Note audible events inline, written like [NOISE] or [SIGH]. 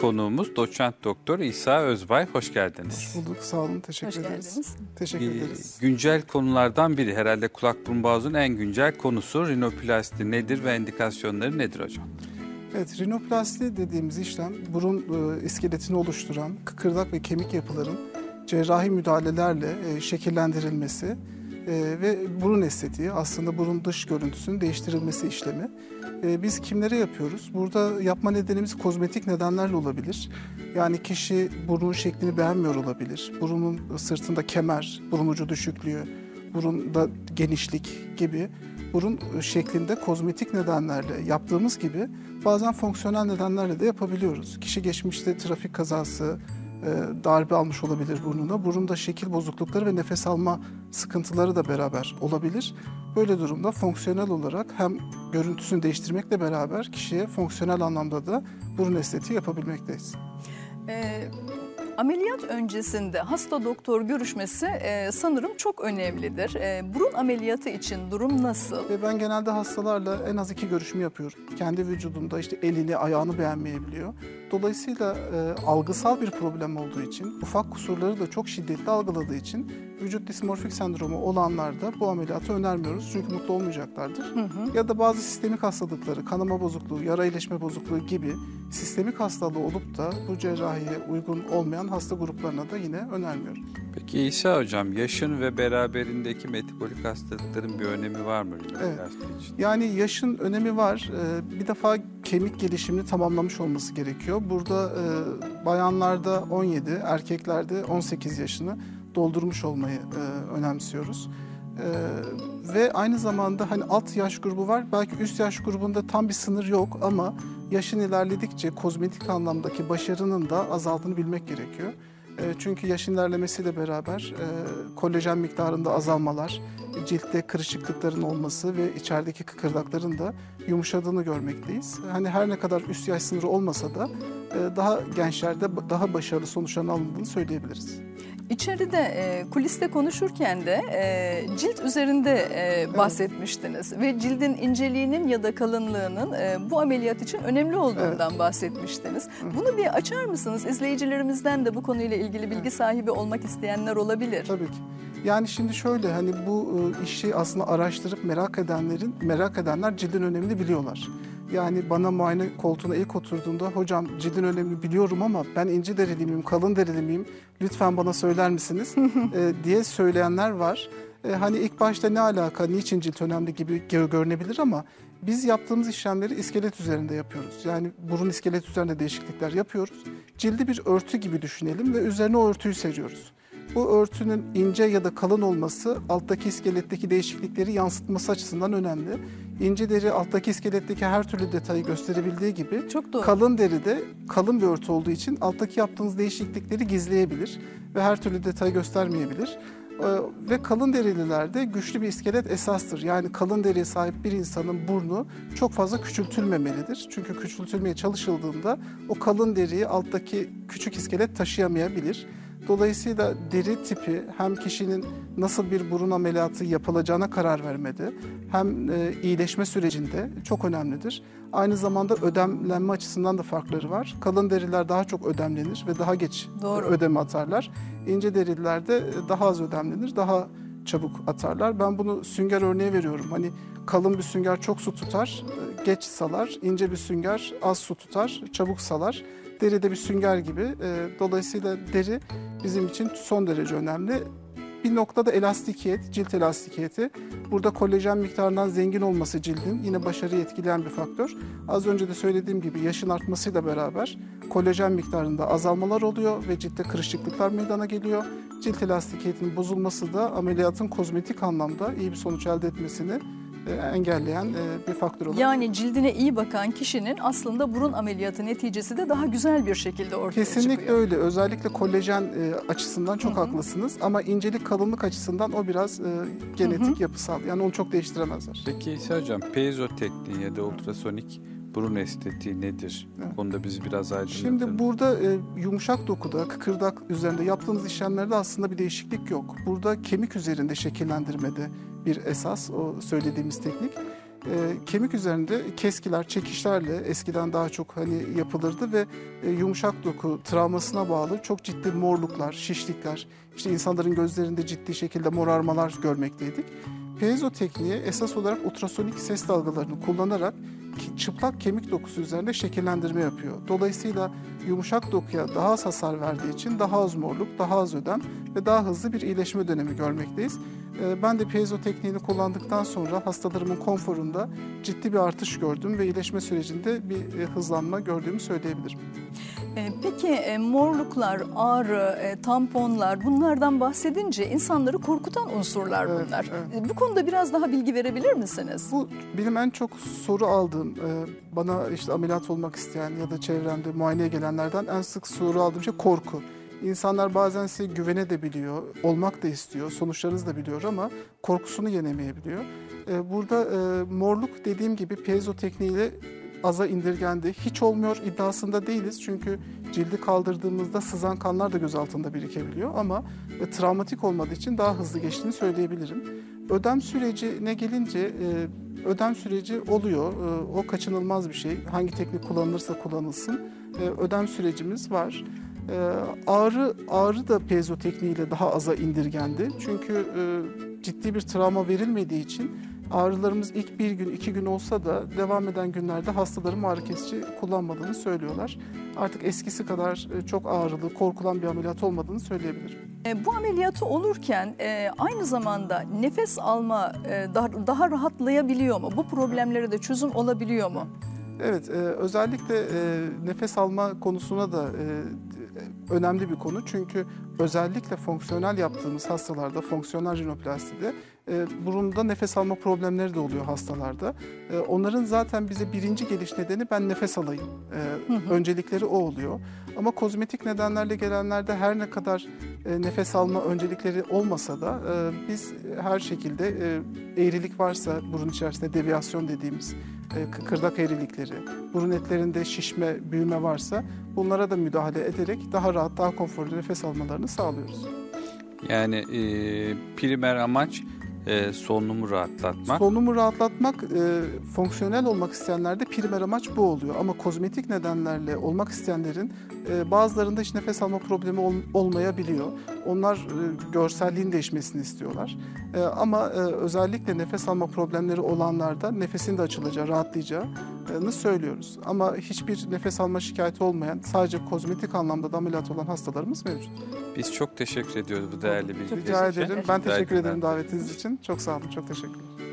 konuğumuz doçent doktor İsa Özbay. Hoş geldiniz. Hoş bulduk. Sağ olun. Teşekkür Hoş ederiz. geldiniz. Teşekkür Ee, ederiz. güncel konulardan biri herhalde kulak burun boğazın en güncel konusu rinoplasti nedir ve indikasyonları nedir hocam? Evet, rinoplasti dediğimiz işlem burun e, iskeletini oluşturan kıkırdak ve kemik yapıların cerrahi müdahalelerle e, şekillendirilmesi e, ve burun estetiği aslında burun dış görüntüsünün değiştirilmesi işlemi. E, biz kimlere yapıyoruz? Burada yapma nedenimiz kozmetik nedenlerle olabilir. Yani kişi burun şeklini beğenmiyor olabilir. Burunun sırtında kemer, burun ucu düşüklüğü, burunda genişlik gibi burun şeklinde kozmetik nedenlerle yaptığımız gibi bazen fonksiyonel nedenlerle de yapabiliyoruz. Kişi geçmişte trafik kazası, e, darbe almış olabilir burnuna. Burunda şekil bozuklukları ve nefes alma sıkıntıları da beraber olabilir. Böyle durumda fonksiyonel olarak hem görüntüsünü değiştirmekle beraber kişiye fonksiyonel anlamda da burun estetiği yapabilmekteyiz. Ee, ameliyat öncesinde hasta doktor görüşmesi e, sanırım çok önemlidir. E, burun ameliyatı için durum nasıl? Ve ben genelde hastalarla en az iki görüşme yapıyorum. Kendi vücudunda işte elini, ayağını beğenmeyebiliyor. Dolayısıyla e, algısal bir problem olduğu için, ufak kusurları da çok şiddetli algıladığı için vücut dismorfik sendromu olanlarda bu ameliyatı önermiyoruz. Çünkü mutlu olmayacaklardır. Hı hı. Ya da bazı sistemik hastalıkları, kanama bozukluğu, yara iyileşme bozukluğu gibi sistemik hastalığı olup da bu cerrahiye uygun olmayan hasta gruplarına da yine önermiyoruz. Peki İsa hocam yaşın ve beraberindeki metabolik hastalıkların bir önemi var mı rinoplasti için? Yani yaşın önemi var. Ee, Bir defa kemik gelişimini tamamlamış olması gerekiyor. Burada e, bayanlarda 17, erkeklerde 18 yaşını doldurmuş olmayı e, önemsiyoruz. Ee, Ve aynı zamanda hani alt yaş grubu var. Belki üst yaş grubunda tam bir sınır yok ama yaşın ilerledikçe kozmetik anlamdaki başarının da azaldığını bilmek gerekiyor. E, Çünkü yaşın ilerlemesiyle beraber e, kolajen miktarında azalmalar, ciltte kırışıklıkların olması ve içerideki kıkırdakların da yumuşadığını görmekteyiz. Hani her ne kadar üst yaş sınırı olmasa da e, daha gençlerde daha başarılı sonuçların alındığını söyleyebiliriz. İçeride e, kuliste konuşurken de e, cilt üzerinde e, bahsetmiştiniz ve cildin inceliğinin ya da kalınlığının e, bu ameliyat için önemli olduğundan bahsetmiştiniz. Bunu bir açar mısınız? İzleyicilerimizden de bu konuyla ilgili bilgi sahibi olmak isteyenler olabilir. Tabii ki. Yani şimdi şöyle hani bu e, işi aslında araştırıp merak edenlerin merak edenler cildin önemini biliyorlar. Yani bana muayene koltuğuna ilk oturduğunda hocam cildin önemini biliyorum ama ben ince derili miyim, kalın derili miyim? Lütfen bana söyler misiniz? [LAUGHS] E, diye söyleyenler var. E, hani ilk başta ne alaka, niçin cilt önemli gibi gö- görünebilir ama biz yaptığımız işlemleri iskelet üzerinde yapıyoruz. Yani burun iskelet üzerinde değişiklikler yapıyoruz. Cildi bir örtü gibi düşünelim ve üzerine o örtüyü seriyoruz. Bu örtünün ince ya da kalın olması alttaki iskeletteki değişiklikleri yansıtması açısından önemli. İnce deri alttaki iskeletteki her türlü detayı gösterebildiği gibi Çok doğru. kalın deri de kalın bir örtü olduğu için alttaki yaptığınız değişiklikleri gizleyebilir ve her türlü detayı göstermeyebilir. Ee, Ve kalın derililerde güçlü bir iskelet esastır. Yani kalın deriye sahip bir insanın burnu çok fazla küçültülmemelidir. Çünkü küçültülmeye çalışıldığında o kalın deriyi alttaki küçük iskelet taşıyamayabilir. Dolayısıyla deri tipi hem kişinin nasıl bir burun ameliyatı yapılacağına karar vermede hem e, iyileşme sürecinde çok önemlidir. Aynı zamanda ödemlenme açısından da farkları var. Kalın deriler daha çok ödemlenir ve daha geç Doğru. ödeme atarlar. İnce derilerde e, daha az ödemlenir, daha çabuk atarlar. Ben bunu sünger örneği veriyorum. Hani kalın bir sünger çok su tutar, e, geç salar. İnce bir sünger az su tutar, çabuk salar. Deri de bir sünger gibi. E, Dolayısıyla deri bizim için son derece önemli. Bir noktada elastikiyet, cilt elastikiyeti. Burada kolajen miktarından zengin olması cildin yine başarıyı etkileyen bir faktör. Az önce de söylediğim gibi yaşın artmasıyla beraber kolajen miktarında azalmalar oluyor ve ciltte kırışıklıklar meydana geliyor. Cilt elastikiyetinin bozulması da ameliyatın kozmetik anlamda iyi bir sonuç elde etmesini engelleyen e, bir faktör olarak. Yani cildine iyi bakan kişinin aslında burun ameliyatı neticesi de daha güzel bir şekilde ortaya Kesinlikle çıkıyor. öyle. Özellikle kolajen e, açısından çok haklısınız. Ama incelik kalınlık açısından o biraz e, genetik yapısal. Yani onu çok değiştiremezler. Peki İsa hocam piezo tekniği ya da ultrasonik burun estetiği nedir? Evet. Bu konuda bizi biraz aydınlatır Şimdi burada e, yumuşak dokuda, kıkırdak üzerinde yaptığımız işlemlerde aslında bir değişiklik yok. Burada kemik üzerinde şekillendirmede bir esas o söylediğimiz teknik. E, kemik üzerinde keskiler, çekişlerle eskiden daha çok hani yapılırdı ve e, yumuşak doku travmasına bağlı çok ciddi morluklar, şişlikler, işte insanların gözlerinde ciddi şekilde morarmalar görmekteydik. Piezo tekniği esas olarak ultrasonik ses dalgalarını kullanarak çıplak kemik dokusu üzerinde şekillendirme yapıyor. Dolayısıyla yumuşak dokuya daha az hasar verdiği için daha az morluk, daha az ödem ve daha hızlı bir iyileşme dönemi görmekteyiz. Ee, Ben de piezo tekniğini kullandıktan sonra hastalarımın konforunda ciddi bir artış gördüm ve iyileşme sürecinde bir e, hızlanma gördüğümü söyleyebilirim. E, Peki e, morluklar, ağrı, e, tamponlar bunlardan bahsedince insanları korkutan unsurlar bunlar. evet. E, Bu konuda biraz daha bilgi verebilir misiniz? Bu benim en çok soru aldığım, e, bana işte ameliyat olmak isteyen ya da çevremde muayeneye gelenlerden en sık soru aldığım şey korku. İnsanlar bazen size güvenebiliyor, olmak da istiyor, sonuçlarınızı da biliyor ama korkusunu yenemeyebiliyor. Burada morluk dediğim gibi piezo tekniğiyle aza indirgendi. Hiç olmuyor iddiasında değiliz çünkü cildi kaldırdığımızda sızan kanlar da göz altında birikebiliyor ama e, travmatik olmadığı için daha hızlı geçtiğini söyleyebilirim. Ödem sürecine gelince e, ödem süreci oluyor. E, o kaçınılmaz bir şey. Hangi teknik kullanılırsa kullanılsın e, ödem sürecimiz var. E, ağrı ağrı da piezo tekniğiyle daha aza indirgendi. Çünkü e, ciddi bir travma verilmediği için ağrılarımız ilk bir gün iki gün olsa da devam eden günlerde hastaların ağrı kesici kullanmadığını söylüyorlar. Artık eskisi kadar e, çok ağrılı, korkulan bir ameliyat olmadığını söyleyebilirim. E, Bu ameliyatı olurken e, aynı zamanda nefes alma daha, rahatlayabiliyor mu? Bu problemlere de çözüm olabiliyor mu? Evet, özellikle nefes alma konusuna da önemli bir konu. Çünkü özellikle fonksiyonel yaptığımız hastalarda, fonksiyonel rinoplastide e, burunda nefes alma problemleri de oluyor hastalarda. E, onların zaten bize birinci geliş nedeni ben nefes alayım. E, öncelikleri o oluyor. Ama kozmetik nedenlerle gelenlerde her ne kadar e, nefes alma öncelikleri olmasa da e, biz her şekilde e, eğrilik varsa burun içerisinde deviyasyon dediğimiz kıkırdak eğrilikleri, burun etlerinde şişme, büyüme varsa bunlara da müdahale ederek daha rahat, daha konforlu nefes almalarını sağlıyoruz. Yani e, primer amaç e, solunumu rahatlatmak. Solunumu rahatlatmak, e, fonksiyonel olmak isteyenlerde primer amaç bu oluyor. Ama kozmetik nedenlerle olmak isteyenlerin e, bazılarında hiç nefes alma problemi ol- olmayabiliyor. Onlar e, görselliğin değişmesini istiyorlar. E, ama e, özellikle nefes alma problemleri olanlarda nefesin de açılacağı, rahatlayacağını söylüyoruz. Ama hiçbir nefes alma şikayeti olmayan, sadece kozmetik anlamda da ameliyat olan hastalarımız mevcut. Biz çok teşekkür ediyoruz bu değerli bilgiler Rica için. ederim. Ben teşekkür ederim davetiniz için. Çok sağ olun, çok teşekkür ederim.